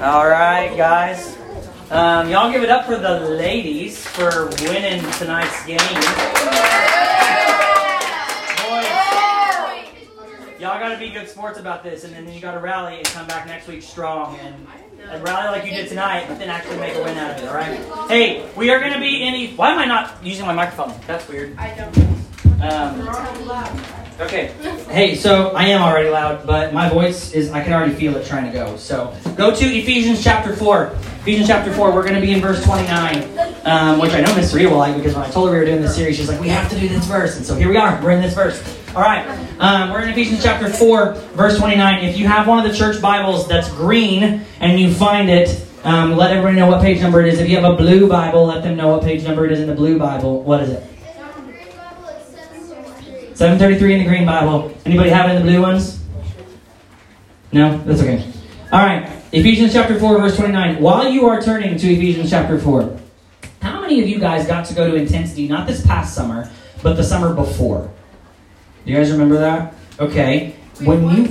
All right, guys. Um, y'all give it up for the ladies for winning tonight's game. Boys, y'all got to be good sports about this, and then you got to rally and come back next week strong and, and rally like you did tonight, but then actually make a win out of it. All right. Hey, we are going to be in. any. Why am I not using my microphone? That's weird. I don't. Um, okay. Hey, so I am already loud, but my voice is, I can already feel it trying to go. So go to Ephesians chapter 4. Ephesians chapter 4, we're going to be in verse 29, um, which I know Miss Rhea will like because when I told her we were doing this series, she's like, we have to do this verse. And so here we are. We're in this verse. All right. Um, we're in Ephesians chapter 4, verse 29. If you have one of the church Bibles that's green and you find it, um, let everybody know what page number it is. If you have a blue Bible, let them know what page number it is in the blue Bible. What is it? 733 in the green Bible. Anybody have it in the blue ones? No? That's okay. All right. Ephesians chapter 4, verse 29. While you are turning to Ephesians chapter 4, how many of you guys got to go to Intensity, not this past summer, but the summer before? Do you guys remember that? Okay. When you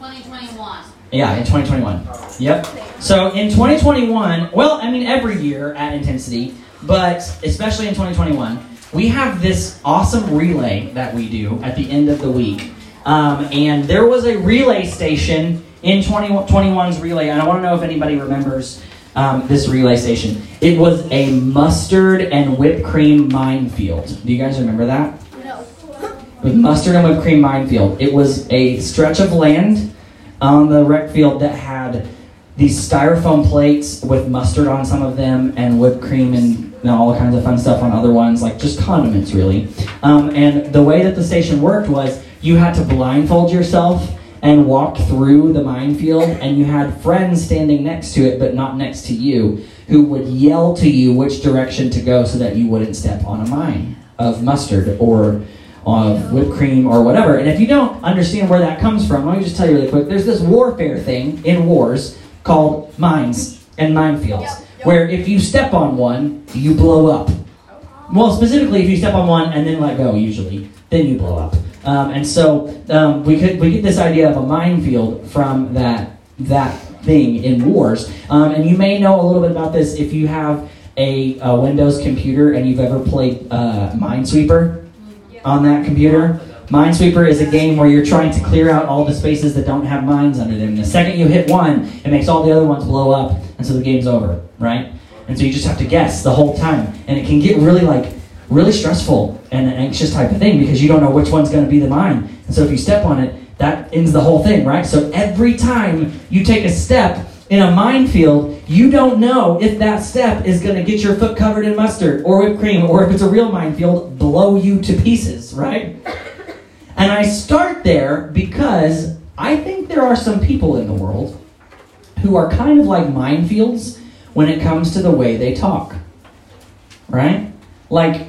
2021. yeah, in 2021. Yep. So in 2021, well, I mean every year at Intensity, but especially in 2021, we have this awesome relay that we do at the end of the week. Um, and there was a relay station in 2021's relay, and I want to know if anybody remembers um, this relay station. It was a mustard and whipped cream minefield. Do you guys remember that? No. with mustard and whipped cream minefield. It was a stretch of land on the rec field that had these styrofoam plates with mustard on some of them and whipped cream and know, all kinds of fun stuff on other ones, like just condiments, really. Um, and the way that the station worked was you had to blindfold yourself and walk through the minefield, and you had friends standing next to it, but not next to you, who would yell to you which direction to go so that you wouldn't step on a mine of mustard or of whipped cream or whatever. And if you don't understand where that comes from, let me just tell you really quick. There's this warfare thing in wars called mines and minefields, yep. Where if you step on one, you blow up. Well, specifically, if you step on one and then let go, usually, then you blow up. Um, and so um, we could we get this idea of a minefield from that that thing in wars. Um, and you may know a little bit about this if you have a, a Windows computer and you've ever played uh, Minesweeper on that computer. Minesweeper is a game where you're trying to clear out all the spaces that don't have mines under them. The second you hit one, it makes all the other ones blow up, and so the game's over, right? And so you just have to guess the whole time, and it can get really like really stressful and an anxious type of thing because you don't know which one's going to be the mine. And so if you step on it, that ends the whole thing, right? So every time you take a step in a minefield, you don't know if that step is going to get your foot covered in mustard or whipped cream, or if it's a real minefield, blow you to pieces, right? And I start there because I think there are some people in the world who are kind of like minefields when it comes to the way they talk. Right? Like,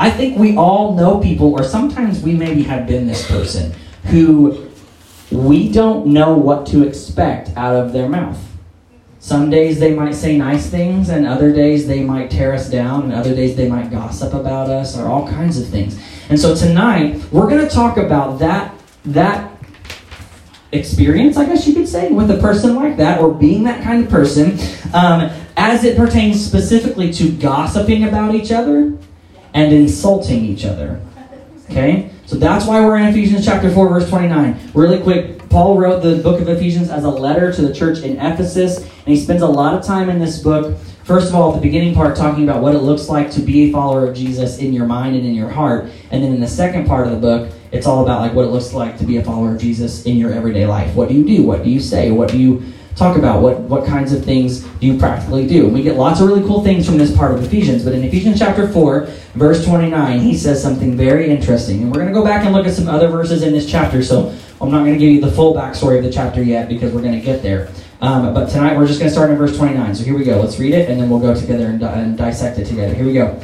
I think we all know people, or sometimes we maybe have been this person, who we don't know what to expect out of their mouth. Some days they might say nice things, and other days they might tear us down, and other days they might gossip about us, or all kinds of things. And so tonight we're going to talk about that that experience, I guess you could say, with a person like that, or being that kind of person, um, as it pertains specifically to gossiping about each other and insulting each other. Okay? So that's why we're in Ephesians chapter 4, verse 29. Really quick, Paul wrote the book of Ephesians as a letter to the church in Ephesus, and he spends a lot of time in this book. First of all, the beginning part, talking about what it looks like to be a follower of Jesus in your mind and in your heart. And then in the second part of the book, it's all about like what it looks like to be a follower of Jesus in your everyday life. What do you do? What do you say? What do you talk about? What what kinds of things do you practically do? And we get lots of really cool things from this part of Ephesians. But in Ephesians chapter 4, verse 29, he says something very interesting. And we're going to go back and look at some other verses in this chapter. So I'm not going to give you the full backstory of the chapter yet because we're going to get there. Um, but tonight we're just going to start in verse 29. So here we go. Let's read it and then we'll go together and, di- and dissect it together. Here we go.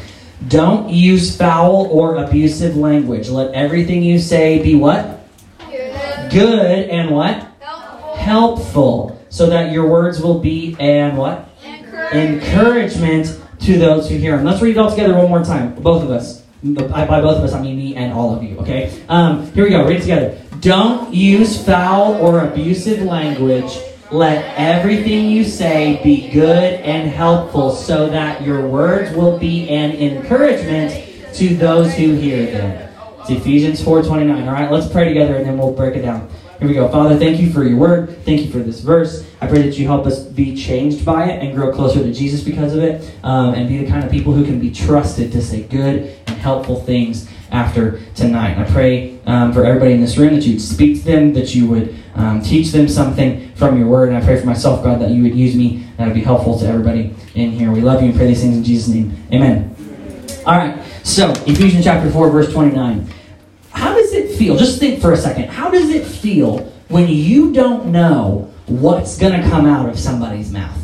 Don't use foul or abusive language. Let everything you say be what? Good. Good and what? Helpful. Helpful. So that your words will be and what? Encourage. Encouragement to those who hear them. Let's read it all together one more time. Both of us. By by both of us, I mean me and all of you, okay? Um, here we go. Read it together. Don't use foul or abusive language. Let everything you say be good and helpful so that your words will be an encouragement to those who hear them. It's Ephesians 4:29. All right, let's pray together and then we'll break it down. Here we go. Father, thank you for your word. Thank you for this verse. I pray that you help us be changed by it and grow closer to Jesus because of it, um, and be the kind of people who can be trusted to say good and helpful things after tonight. I pray um, for everybody in this room that you'd speak to them, that you would um, teach them something from your word. And I pray for myself, God, that you would use me, that would be helpful to everybody in here. We love you and pray these things in Jesus' name. Amen. All right, so Ephesians chapter 4, verse 29. How does it feel? Just think for a second. How does it feel when you don't know what's going to come out of somebody's mouth?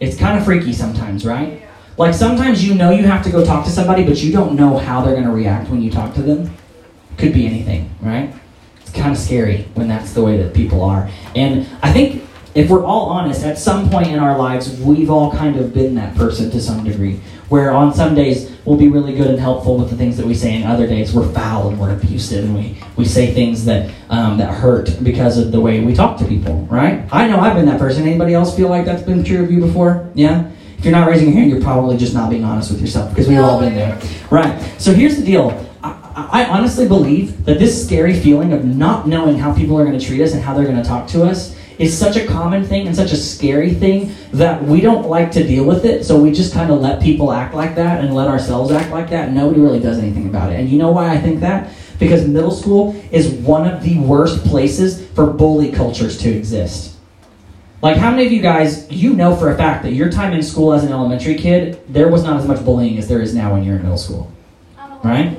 It's kind of freaky sometimes, right? Like sometimes you know you have to go talk to somebody, but you don't know how they're going to react when you talk to them. Could be anything, right? Kind of scary when that's the way that people are. And I think if we're all honest, at some point in our lives, we've all kind of been that person to some degree. Where on some days we'll be really good and helpful with the things that we say, and other days we're foul and we're abusive and we, we say things that um, that hurt because of the way we talk to people, right? I know I've been that person. Anybody else feel like that's been true of you before? Yeah? If you're not raising your hand, you're probably just not being honest with yourself because we've all been there. Right. So here's the deal. I, honestly believe that this scary feeling of not knowing how people are going to treat us and how they're going to talk to us is such a common thing and such a scary thing that we don't like to deal with it. So we just kind of let people act like that and let ourselves act like that. And nobody really does anything about it. And you know why I think that? Because middle school is one of the worst places for bully cultures to exist. Like, how many of you guys, you know for a fact that your time in school as an elementary kid, there was not as much bullying as there is now when you're in middle school? Right?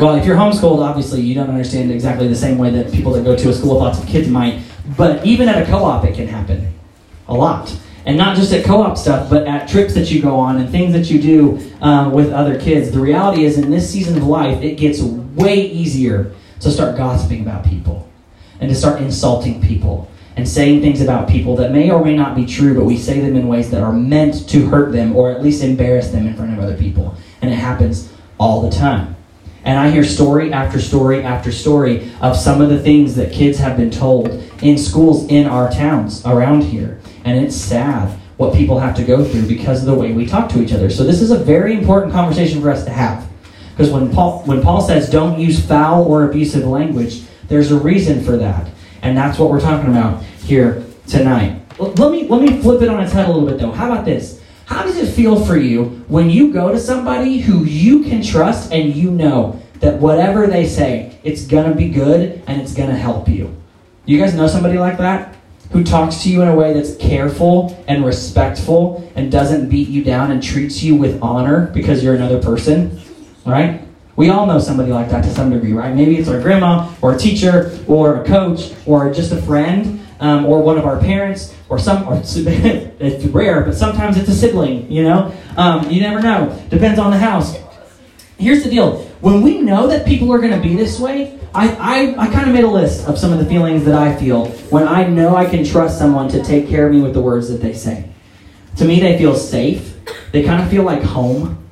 Well, if you're homeschooled, obviously you don't understand exactly the same way that people that go to a school with lots of kids might. But even at a co op, it can happen a lot. And not just at co op stuff, but at trips that you go on and things that you do um, with other kids. The reality is, in this season of life, it gets way easier to start gossiping about people and to start insulting people and saying things about people that may or may not be true, but we say them in ways that are meant to hurt them or at least embarrass them in front of other people. And it happens all the time. And I hear story after story after story of some of the things that kids have been told in schools in our towns around here. And it's sad what people have to go through because of the way we talk to each other. So this is a very important conversation for us to have. Because when Paul when Paul says don't use foul or abusive language, there's a reason for that. And that's what we're talking about here tonight. Let me let me flip it on its head a little bit though. How about this? How does it feel for you when you go to somebody who you can trust and you know that whatever they say, it's going to be good and it's going to help you? You guys know somebody like that? Who talks to you in a way that's careful and respectful and doesn't beat you down and treats you with honor because you're another person? Right? We all know somebody like that to some degree, right? Maybe it's our grandma or a teacher or a coach or just a friend um, or one of our parents or some, or it's rare, but sometimes it's a sibling, you know? Um, you never know. Depends on the house. Here's the deal. When we know that people are going to be this way, I, I, I kind of made a list of some of the feelings that I feel when I know I can trust someone to take care of me with the words that they say. To me, they feel safe. They kind of feel like home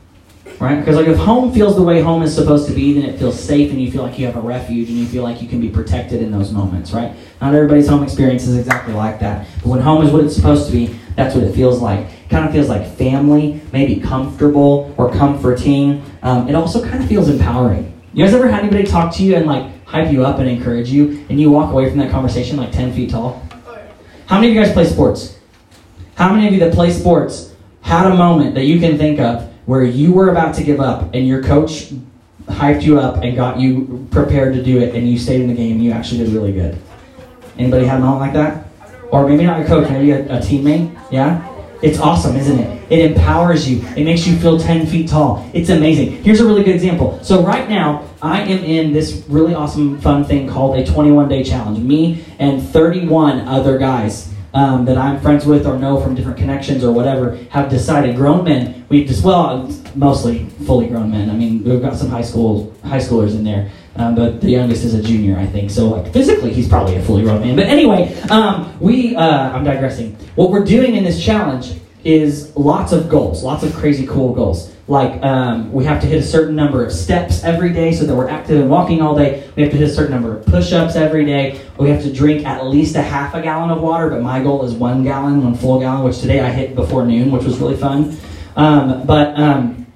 right? Because like if home feels the way home is supposed to be, then it feels safe and you feel like you have a refuge and you feel like you can be protected in those moments, right? Not everybody's home experience is exactly like that. But when home is what it's supposed to be, that's what it feels like. It kind of feels like family, maybe comfortable or comforting. Um, it also kind of feels empowering. You guys ever had anybody talk to you and like hype you up and encourage you, and you walk away from that conversation like 10 feet tall? How many of you guys play sports? How many of you that play sports had a moment that you can think of where you were about to give up and your coach hyped you up and got you prepared to do it and you stayed in the game and you actually did really good. Anybody have a moment like that? Or maybe not your coach, maybe a, a teammate? Yeah? It's awesome, isn't it? It empowers you. It makes you feel 10 feet tall. It's amazing. Here's a really good example. So, right now, I am in this really awesome, fun thing called a 21 day challenge. Me and 31 other guys um, that I'm friends with or know from different connections or whatever have decided. Grown men, we've just well, mostly fully grown men. I mean, we've got some high school high schoolers in there, um, but the youngest is a junior, I think. So like physically, he's probably a fully grown man. But anyway, um, we uh, I'm digressing. What we're doing in this challenge is lots of goals, lots of crazy cool goals. Like um, we have to hit a certain number of steps every day so that we're active and walking all day. We have to hit a certain number of push-ups every day. We have to drink at least a half a gallon of water, but my goal is one gallon, one full gallon, which today I hit before noon, which was really fun. Um, but um,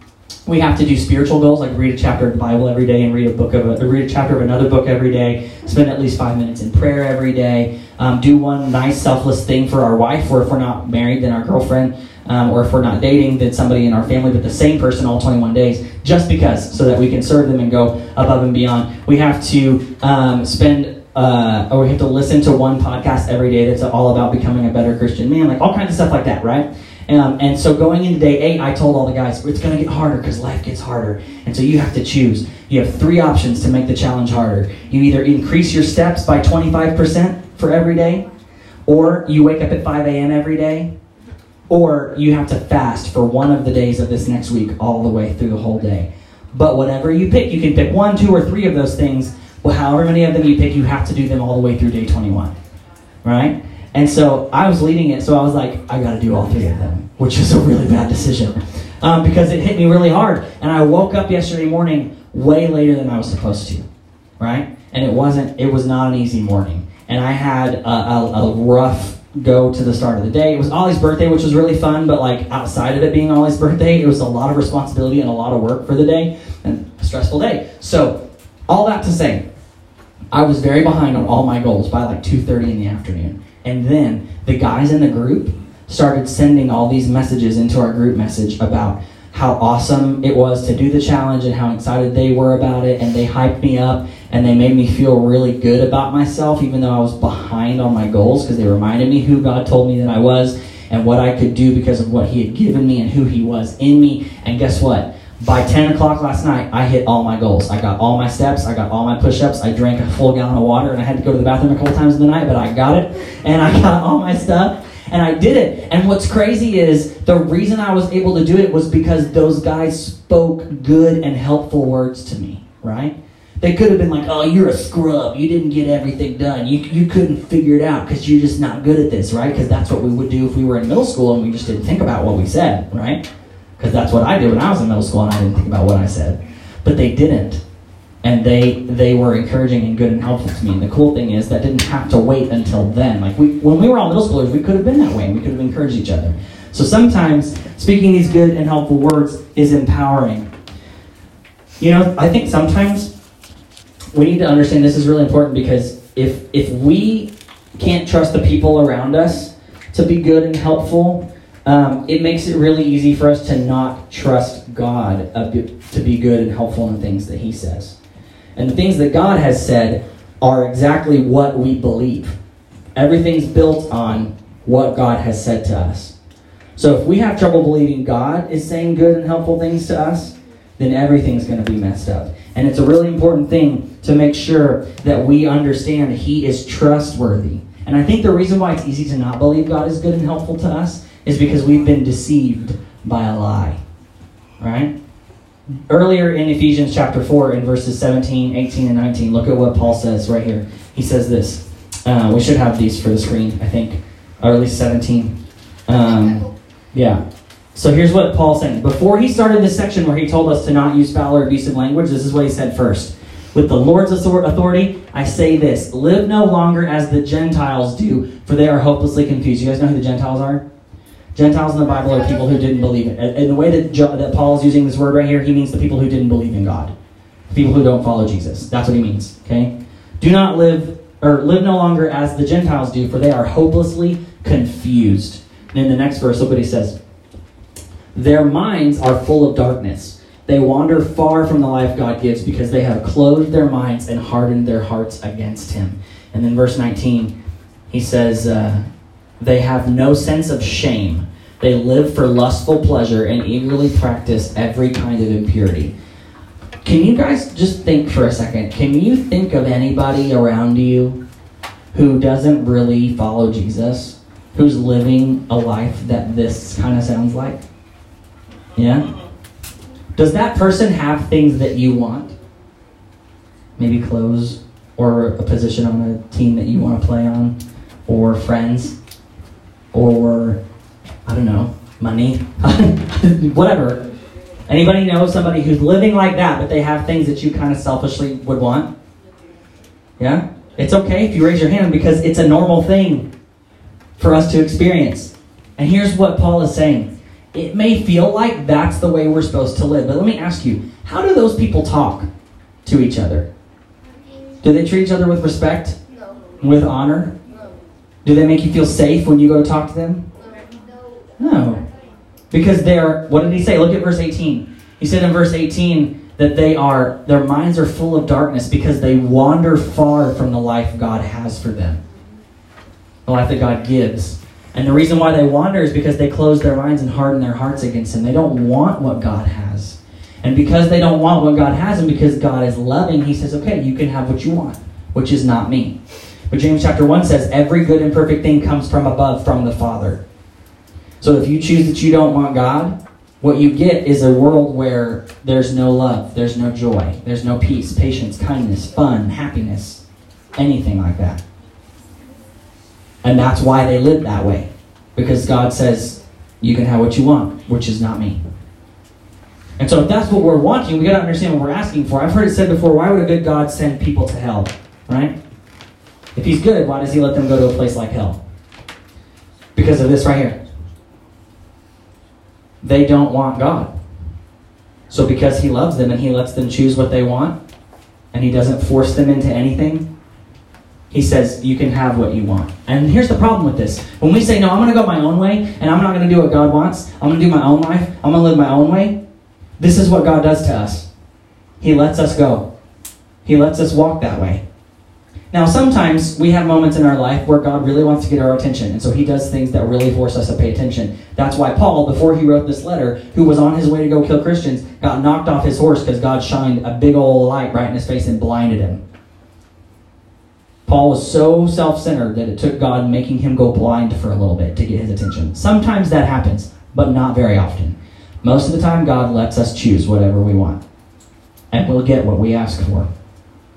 we have to do spiritual goals, like read a chapter of the Bible every day and read a book of a, read a chapter of another book every day. Spend at least five minutes in prayer every day. Um, do one nice, selfless thing for our wife, or if we're not married, then our girlfriend um, or if we're not dating, then somebody in our family, but the same person all 21 days, just because, so that we can serve them and go above and beyond. We have to um, spend, uh, or we have to listen to one podcast every day that's all about becoming a better Christian man, like all kinds of stuff like that, right? Um, and so going into day eight, I told all the guys, it's going to get harder because life gets harder. And so you have to choose. You have three options to make the challenge harder. You either increase your steps by 25% for every day, or you wake up at 5 a.m. every day, or you have to fast for one of the days of this next week all the way through the whole day. But whatever you pick, you can pick one, two, or three of those things. Well, however many of them you pick, you have to do them all the way through day 21. Right? And so I was leading it, so I was like, I got to do all three of them, which was a really bad decision um, because it hit me really hard. And I woke up yesterday morning way later than I was supposed to. Right? And it wasn't, it was not an easy morning. And I had a, a, a rough go to the start of the day. It was Ollie's birthday, which was really fun, but like outside of it being Ollie's birthday, it was a lot of responsibility and a lot of work for the day and a stressful day. So, all that to say, I was very behind on all my goals by like 2:30 in the afternoon. And then the guys in the group started sending all these messages into our group message about how awesome it was to do the challenge and how excited they were about it and they hyped me up and they made me feel really good about myself, even though I was behind on my goals, because they reminded me who God told me that I was and what I could do because of what He had given me and who He was in me. And guess what? By 10 o'clock last night, I hit all my goals. I got all my steps, I got all my push ups, I drank a full gallon of water, and I had to go to the bathroom a couple times in the night, but I got it, and I got all my stuff and I did it. And what's crazy is the reason I was able to do it was because those guys spoke good and helpful words to me, right? They could have been like, oh, you're a scrub. You didn't get everything done. You, you couldn't figure it out because you're just not good at this, right? Because that's what we would do if we were in middle school and we just didn't think about what we said, right? Because that's what I did when I was in middle school and I didn't think about what I said. But they didn't. And they they were encouraging and good and helpful to me. And the cool thing is that didn't have to wait until then. Like we when we were all middle schoolers, we could have been that way and we could have encouraged each other. So sometimes speaking these good and helpful words is empowering. You know, I think sometimes we need to understand this is really important because if if we can't trust the people around us to be good and helpful, um, it makes it really easy for us to not trust God to be good and helpful in the things that He says. And the things that God has said are exactly what we believe. Everything's built on what God has said to us. So if we have trouble believing God is saying good and helpful things to us, then everything's going to be messed up. And it's a really important thing to make sure that we understand He is trustworthy. And I think the reason why it's easy to not believe God is good and helpful to us is because we've been deceived by a lie. Right? Earlier in Ephesians chapter 4, in verses 17, 18, and 19, look at what Paul says right here. He says this. Uh, we should have these for the screen, I think, or at least 17. Um, yeah. So here's what Paul's saying. Before he started this section where he told us to not use foul or abusive language, this is what he said first. With the Lord's authority, I say this live no longer as the Gentiles do, for they are hopelessly confused. You guys know who the Gentiles are? Gentiles in the Bible are people who didn't believe it. And the way that, jo- that Paul is using this word right here, he means the people who didn't believe in God. People who don't follow Jesus. That's what he means. Okay? Do not live, or live no longer as the Gentiles do, for they are hopelessly confused. And in the next verse, look what he says. Their minds are full of darkness. They wander far from the life God gives because they have closed their minds and hardened their hearts against Him. And then verse 19, he says, uh, They have no sense of shame. They live for lustful pleasure and eagerly practice every kind of impurity. Can you guys just think for a second? Can you think of anybody around you who doesn't really follow Jesus? Who's living a life that this kind of sounds like? Yeah? Does that person have things that you want? Maybe clothes or a position on a team that you want to play on or friends or I don't know, money, whatever. Anybody know somebody who's living like that, but they have things that you kind of selfishly would want? Yeah? It's okay if you raise your hand because it's a normal thing for us to experience. And here's what Paul is saying it may feel like that's the way we're supposed to live, but let me ask you how do those people talk to each other? Do they treat each other with respect? No. With honor? No. Do they make you feel safe when you go to talk to them? No. Because they're, what did he say? Look at verse 18. He said in verse 18 that they are, their minds are full of darkness because they wander far from the life God has for them, the life that God gives. And the reason why they wander is because they close their minds and harden their hearts against Him. They don't want what God has. And because they don't want what God has, and because God is loving, He says, okay, you can have what you want, which is not me. But James chapter 1 says, every good and perfect thing comes from above, from the Father. So if you choose that you don't want God, what you get is a world where there's no love, there's no joy, there's no peace, patience, kindness, fun, happiness, anything like that. And that's why they live that way. Because God says, you can have what you want, which is not me. And so if that's what we're wanting, we got to understand what we're asking for. I've heard it said before, why would a good God send people to hell? Right? If he's good, why does he let them go to a place like hell? Because of this right here. They don't want God. So because he loves them and he lets them choose what they want, and he doesn't force them into anything, he says, You can have what you want. And here's the problem with this. When we say, No, I'm going to go my own way, and I'm not going to do what God wants, I'm going to do my own life, I'm going to live my own way, this is what God does to us. He lets us go, He lets us walk that way. Now, sometimes we have moments in our life where God really wants to get our attention, and so He does things that really force us to pay attention. That's why Paul, before he wrote this letter, who was on his way to go kill Christians, got knocked off his horse because God shined a big old light right in his face and blinded him. Paul was so self centered that it took God making him go blind for a little bit to get his attention. Sometimes that happens, but not very often. Most of the time, God lets us choose whatever we want, and we'll get what we ask for.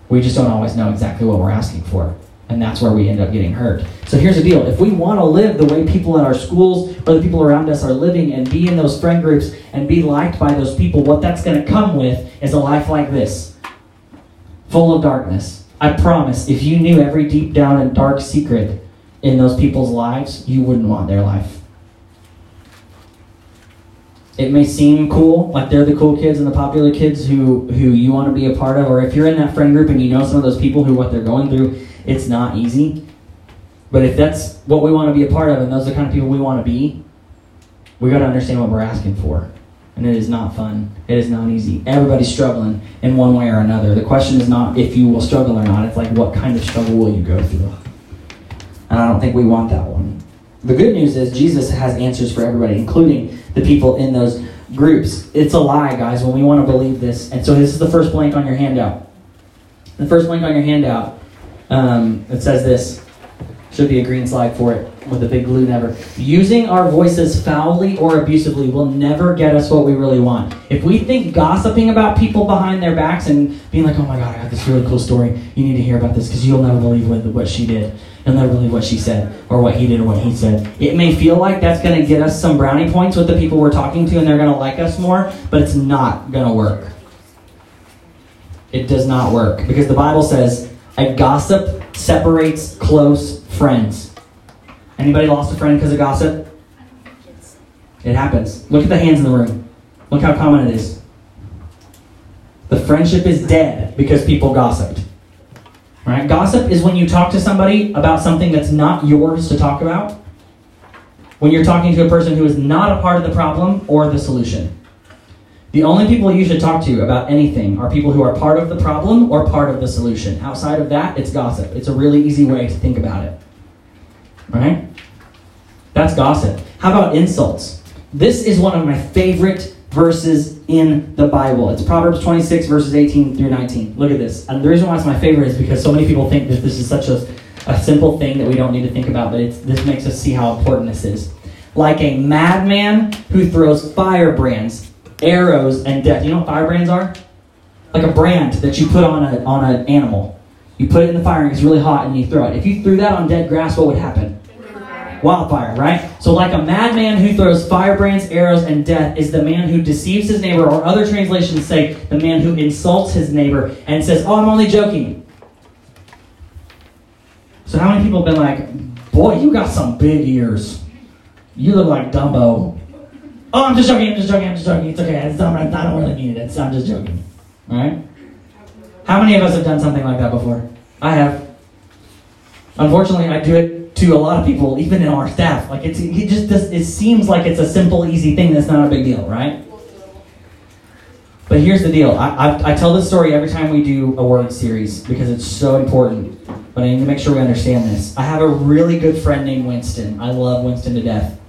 We just don't always know exactly what we're asking for. And that's where we end up getting hurt. So here's the deal. If we want to live the way people in our schools or the people around us are living and be in those friend groups and be liked by those people, what that's going to come with is a life like this full of darkness. I promise, if you knew every deep down and dark secret in those people's lives, you wouldn't want their life. It may seem cool, like they're the cool kids and the popular kids who, who you want to be a part of, or if you're in that friend group and you know some of those people who what they're going through, it's not easy. But if that's what we want to be a part of and those are the kind of people we want to be, we got to understand what we're asking for. And it is not fun. It is not easy. Everybody's struggling in one way or another. The question is not if you will struggle or not, it's like what kind of struggle will you go through? And I don't think we want that one. The good news is Jesus has answers for everybody, including the people in those groups. It's a lie, guys, when we want to believe this. And so this is the first blank on your handout. The first blank on your handout, um, it says this. Should be a green slide for it with a big blue never. Using our voices foully or abusively will never get us what we really want. If we think gossiping about people behind their backs and being like, oh my god, I got this really cool story, you need to hear about this because you'll never believe what, what she did. You'll never believe what she said or what he did or what he said. It may feel like that's going to get us some brownie points with the people we're talking to and they're going to like us more, but it's not going to work. It does not work because the Bible says a gossip separates close friends. Anybody lost a friend because of gossip? It happens. Look at the hands in the room. Look how common it is. The friendship is dead because people gossiped. Right? Gossip is when you talk to somebody about something that's not yours to talk about. When you're talking to a person who is not a part of the problem or the solution. The only people you should talk to about anything are people who are part of the problem or part of the solution. Outside of that, it's gossip. It's a really easy way to think about it. Right? That's gossip. How about insults? This is one of my favorite verses in the Bible. It's Proverbs 26, verses 18 through 19. Look at this. And the reason why it's my favorite is because so many people think that this is such a, a simple thing that we don't need to think about, but this makes us see how important this is. Like a madman who throws firebrands, arrows, and death. You know what firebrands are? Like a brand that you put on, a, on an animal. You put it in the fire and it's really hot and you throw it. If you threw that on dead grass, what would happen? Wildfire, right? So, like a madman who throws firebrands, arrows, and death is the man who deceives his neighbor, or other translations say the man who insults his neighbor and says, Oh, I'm only joking. So, how many people have been like, Boy, you got some big ears. You look like Dumbo. Oh, I'm just joking, I'm just joking, I'm just joking. It's okay. It's not, I don't really mean it. It's, I'm just joking. All right? How many of us have done something like that before? I have. Unfortunately, I do it to a lot of people, even in our staff. Like it's it just does, it seems like it's a simple, easy thing that's not a big deal, right? But here's the deal. I, I, I tell this story every time we do a word series because it's so important. But I need to make sure we understand this. I have a really good friend named Winston. I love Winston to death.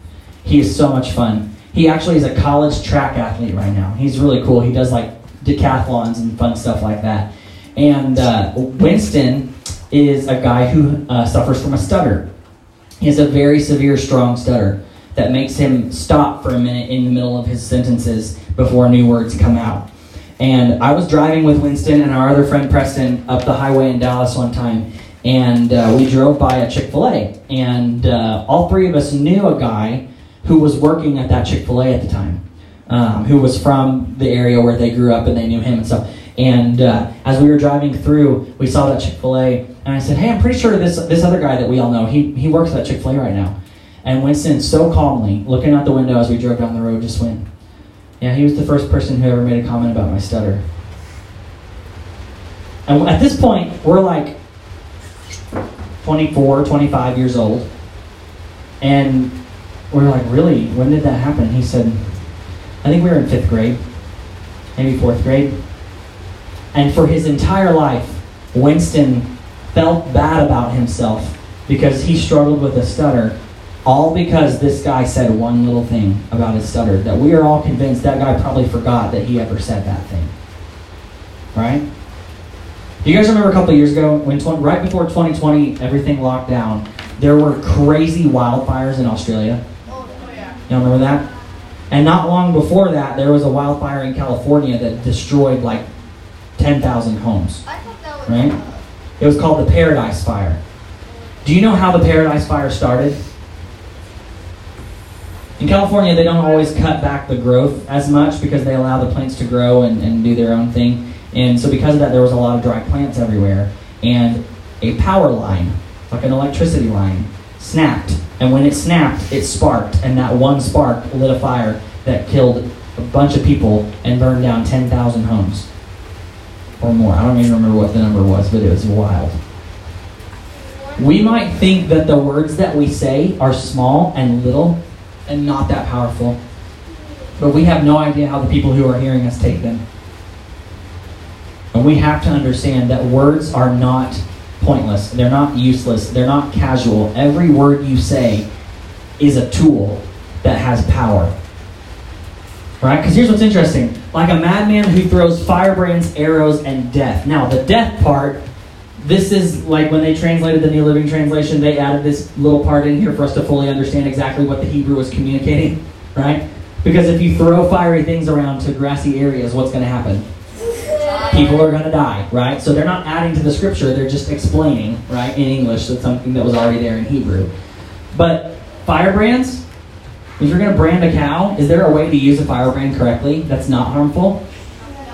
He is so much fun. He actually is a college track athlete right now. He's really cool. He does like decathlons and fun stuff like that. And uh, Winston is a guy who uh, suffers from a stutter. He has a very severe, strong stutter that makes him stop for a minute in the middle of his sentences before new words come out. And I was driving with Winston and our other friend Preston up the highway in Dallas one time, and uh, we drove by a Chick fil A. And uh, all three of us knew a guy who was working at that Chick fil A at the time, um, who was from the area where they grew up and they knew him and stuff. And uh, as we were driving through, we saw that Chick Fil A, and I said, "Hey, I'm pretty sure this this other guy that we all know, he he works at Chick Fil A right now." And Winston, so calmly, looking out the window as we drove down the road, just went, "Yeah, he was the first person who ever made a comment about my stutter." And at this point, we're like 24, 25 years old, and we're like, "Really? When did that happen?" He said, "I think we were in fifth grade, maybe fourth grade." And for his entire life, Winston felt bad about himself because he struggled with a stutter, all because this guy said one little thing about his stutter that we are all convinced that guy probably forgot that he ever said that thing. Right? Do you guys remember a couple years ago when right before 2020 everything locked down, there were crazy wildfires in Australia? Oh, yeah. You remember that? And not long before that, there was a wildfire in California that destroyed like 10,000 homes. I thought that was. Right? It was called the Paradise Fire. Do you know how the Paradise Fire started? In California, they don't always cut back the growth as much because they allow the plants to grow and, and do their own thing. And so, because of that, there was a lot of dry plants everywhere. And a power line, like an electricity line, snapped. And when it snapped, it sparked. And that one spark lit a fire that killed a bunch of people and burned down 10,000 homes or more. I don't even remember what the number was, but it was wild. We might think that the words that we say are small and little and not that powerful, but we have no idea how the people who are hearing us take them. And we have to understand that words are not pointless, they're not useless, they're not casual. Every word you say is a tool that has power. Right? Because here's what's interesting. Like a madman who throws firebrands, arrows, and death. Now, the death part, this is like when they translated the New Living Translation, they added this little part in here for us to fully understand exactly what the Hebrew was communicating. Right? Because if you throw fiery things around to grassy areas, what's going to happen? People are going to die, right? So they're not adding to the scripture, they're just explaining, right, in English, so something that was already there in Hebrew. But firebrands, if you're going to brand a cow, is there a way to use a firebrand correctly that's not harmful?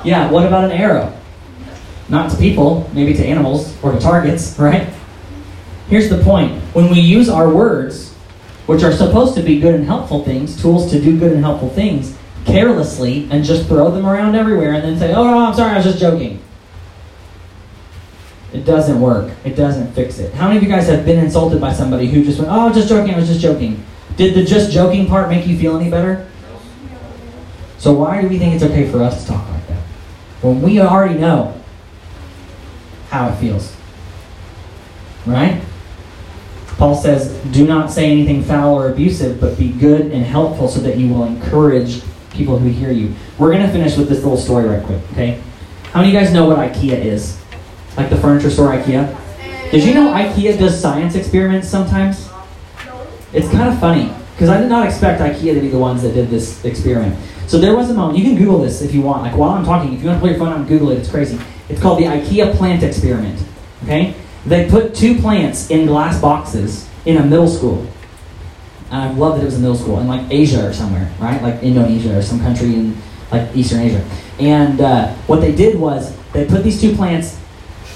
Yeah, what about an arrow? Not to people, maybe to animals or to targets, right? Here's the point. When we use our words, which are supposed to be good and helpful things, tools to do good and helpful things, carelessly and just throw them around everywhere and then say, oh, no, I'm sorry, I was just joking. It doesn't work. It doesn't fix it. How many of you guys have been insulted by somebody who just went, oh, I just joking, I was just joking? Did the just joking part make you feel any better? So why do we think it's okay for us to talk like that? When we already know how it feels. Right? Paul says, do not say anything foul or abusive, but be good and helpful so that you will encourage people who hear you. We're going to finish with this little story right quick, okay? How many of you guys know what IKEA is? Like the furniture store IKEA? Did you know IKEA does science experiments sometimes? It's kind of funny because I did not expect IKEA to be the ones that did this experiment. So there was a moment, you can Google this if you want. Like while I'm talking, if you want to pull your phone and Google it, it's crazy. It's called the IKEA plant experiment. Okay? They put two plants in glass boxes in a middle school. and I love that it was a middle school in like Asia or somewhere, right? Like Indonesia or some country in like Eastern Asia. And uh, what they did was they put these two plants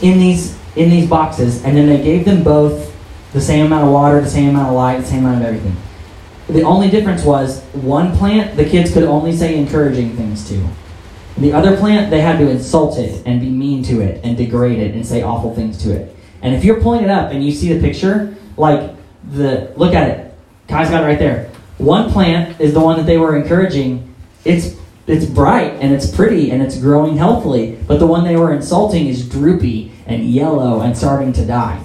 in these in these boxes, and then they gave them both the same amount of water, the same amount of light, the same amount of everything. The only difference was one plant the kids could only say encouraging things to. The other plant they had to insult it and be mean to it and degrade it and say awful things to it. And if you're pulling it up and you see the picture, like the look at it. Kai's got it right there. One plant is the one that they were encouraging. It's it's bright and it's pretty and it's growing healthily, but the one they were insulting is droopy and yellow and starting to die.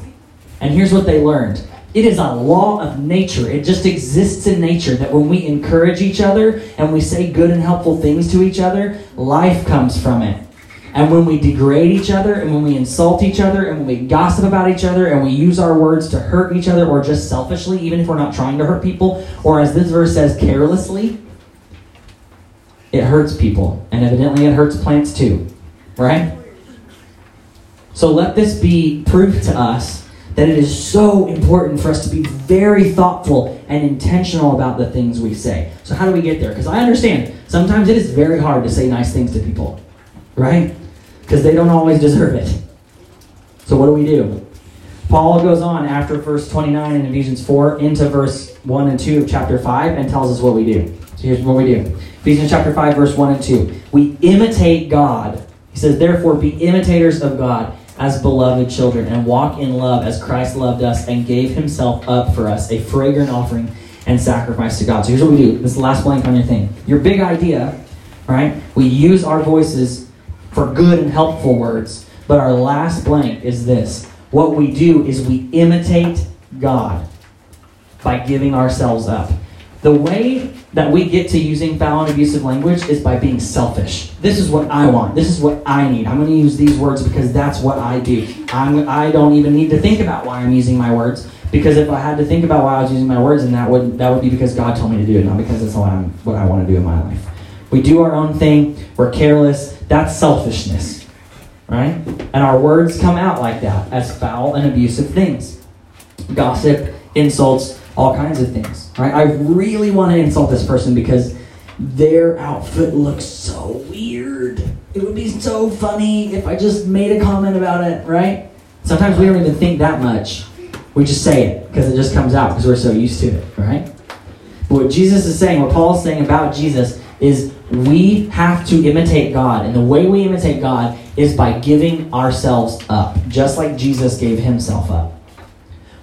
And here's what they learned. It is a law of nature. It just exists in nature that when we encourage each other and we say good and helpful things to each other, life comes from it. And when we degrade each other and when we insult each other and when we gossip about each other and we use our words to hurt each other or just selfishly, even if we're not trying to hurt people, or as this verse says, carelessly, it hurts people. And evidently it hurts plants too. Right? So let this be proof to us that it is so important for us to be very thoughtful and intentional about the things we say. So, how do we get there? Because I understand sometimes it is very hard to say nice things to people, right? Because they don't always deserve it. So, what do we do? Paul goes on after verse 29 in Ephesians 4 into verse 1 and 2 of chapter 5 and tells us what we do. So, here's what we do Ephesians chapter 5, verse 1 and 2. We imitate God. He says, Therefore, be imitators of God as beloved children and walk in love as Christ loved us and gave himself up for us, a fragrant offering and sacrifice to God. So here's what we do. This is the last blank on your thing. Your big idea, right? We use our voices for good and helpful words, but our last blank is this. What we do is we imitate God by giving ourselves up. The way that we get to using foul and abusive language is by being selfish. This is what I want. This is what I need. I'm going to use these words because that's what I do. I'm, I don't even need to think about why I'm using my words because if I had to think about why I was using my words, then that would that would be because God told me to do it, not because it's what, I'm, what I want to do in my life. We do our own thing. We're careless. That's selfishness, right? And our words come out like that as foul and abusive things. Gossip, insults, all kinds of things. Right? I really want to insult this person because their outfit looks so weird. It would be so funny if I just made a comment about it, right? Sometimes we don't even think that much. We just say it because it just comes out because we're so used to it, right? But what Jesus is saying, what Paul is saying about Jesus, is we have to imitate God. And the way we imitate God is by giving ourselves up, just like Jesus gave himself up.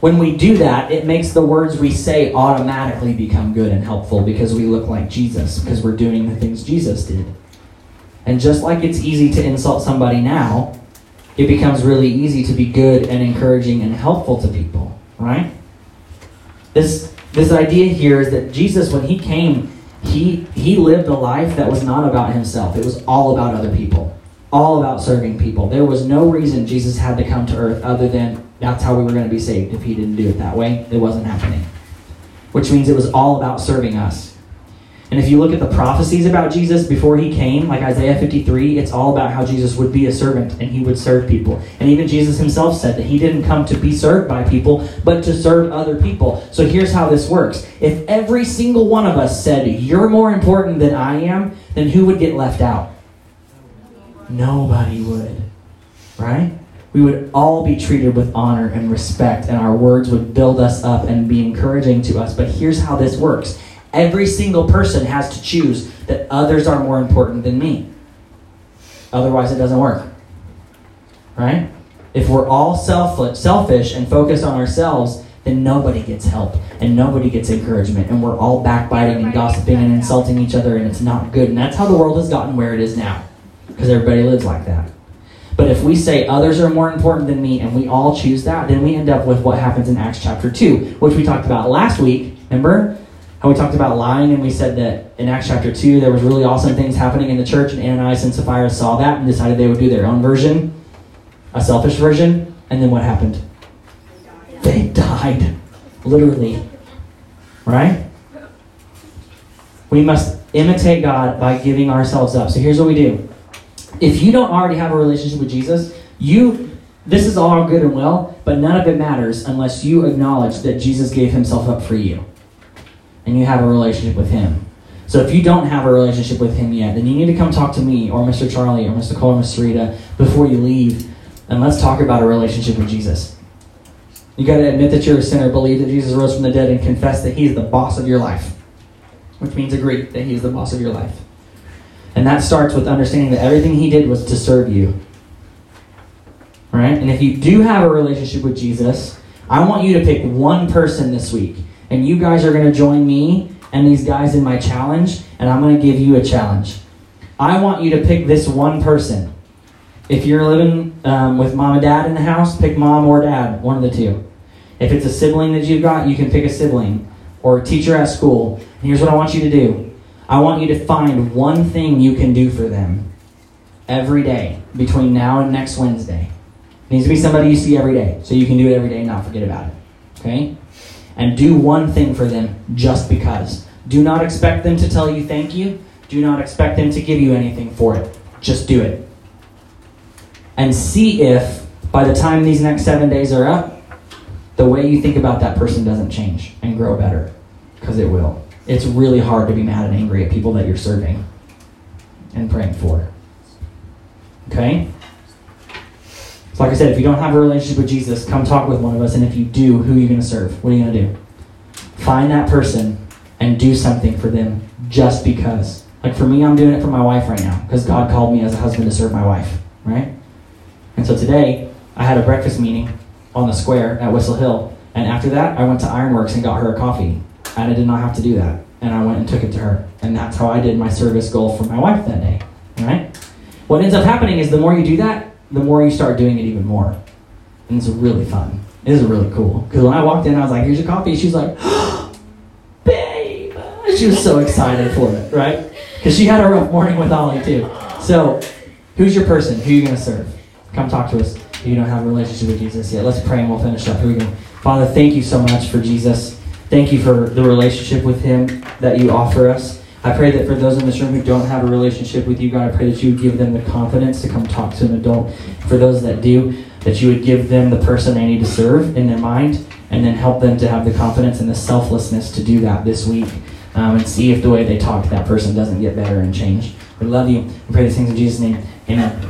When we do that, it makes the words we say automatically become good and helpful because we look like Jesus, because we're doing the things Jesus did. And just like it's easy to insult somebody now, it becomes really easy to be good and encouraging and helpful to people, right? This this idea here is that Jesus when he came, he he lived a life that was not about himself. It was all about other people. All about serving people. There was no reason Jesus had to come to earth other than that's how we were going to be saved. If he didn't do it that way, it wasn't happening. Which means it was all about serving us. And if you look at the prophecies about Jesus before he came, like Isaiah 53, it's all about how Jesus would be a servant and he would serve people. And even Jesus himself said that he didn't come to be served by people, but to serve other people. So here's how this works. If every single one of us said, You're more important than I am, then who would get left out? Nobody would. Right? We would all be treated with honor and respect, and our words would build us up and be encouraging to us. But here's how this works every single person has to choose that others are more important than me. Otherwise, it doesn't work. Right? If we're all selfish and focused on ourselves, then nobody gets help and nobody gets encouragement, and we're all backbiting and gossiping and insulting each other, and it's not good. And that's how the world has gotten where it is now, because everybody lives like that. But if we say others are more important than me and we all choose that, then we end up with what happens in Acts chapter 2, which we talked about last week. Remember? How we talked about lying and we said that in Acts chapter 2 there was really awesome things happening in the church and Ananias and Sapphira saw that and decided they would do their own version, a selfish version. And then what happened? They died. Literally. Right? We must imitate God by giving ourselves up. So here's what we do if you don't already have a relationship with Jesus, you this is all good and well, but none of it matters unless you acknowledge that Jesus gave himself up for you. and you have a relationship with Him. So if you don't have a relationship with Him yet, then you need to come talk to me or Mr. Charlie or Mr. Cole or Mr. Rita before you leave, and let's talk about a relationship with Jesus. You got to admit that you're a sinner, believe that Jesus rose from the dead, and confess that He's the boss of your life, which means agree that He is the boss of your life. And that starts with understanding that everything He did was to serve you. Right? And if you do have a relationship with Jesus, I want you to pick one person this week. And you guys are going to join me and these guys in my challenge, and I'm going to give you a challenge. I want you to pick this one person. If you're living um, with mom and dad in the house, pick mom or dad, one of the two. If it's a sibling that you've got, you can pick a sibling or a teacher at school. And here's what I want you to do I want you to find one thing you can do for them every day between now and next Wednesday. It needs to be somebody you see every day, so you can do it every day and not forget about it. Okay? And do one thing for them just because. Do not expect them to tell you thank you. Do not expect them to give you anything for it. Just do it. And see if, by the time these next seven days are up, the way you think about that person doesn't change and grow better. Because it will. It's really hard to be mad and angry at people that you're serving and praying for. Okay? So like I said, if you don't have a relationship with Jesus, come talk with one of us. And if you do, who are you going to serve? What are you going to do? Find that person and do something for them just because. Like for me, I'm doing it for my wife right now because God called me as a husband to serve my wife, right? And so today, I had a breakfast meeting on the square at Whistle Hill. And after that, I went to Ironworks and got her a coffee. And I did not have to do that. And I went and took it to her. And that's how I did my service goal for my wife that day, right? What ends up happening is the more you do that, the more you start doing it even more. And it's really fun. It is really cool. Because when I walked in, I was like, here's your coffee. She was like, babe. She was so excited for it, right? Because she had a rough morning with Ollie, too. So, who's your person? Who are you going to serve? Come talk to us if you don't have a relationship with Jesus yet. Let's pray and we'll finish up. Here we go. Father, thank you so much for Jesus. Thank you for the relationship with him that you offer us. I pray that for those in this room who don't have a relationship with you, God, I pray that you would give them the confidence to come talk to an adult. For those that do, that you would give them the person they need to serve in their mind, and then help them to have the confidence and the selflessness to do that this week, um, and see if the way they talk to that person doesn't get better and change. We love you. We pray these things in Jesus' name. Amen.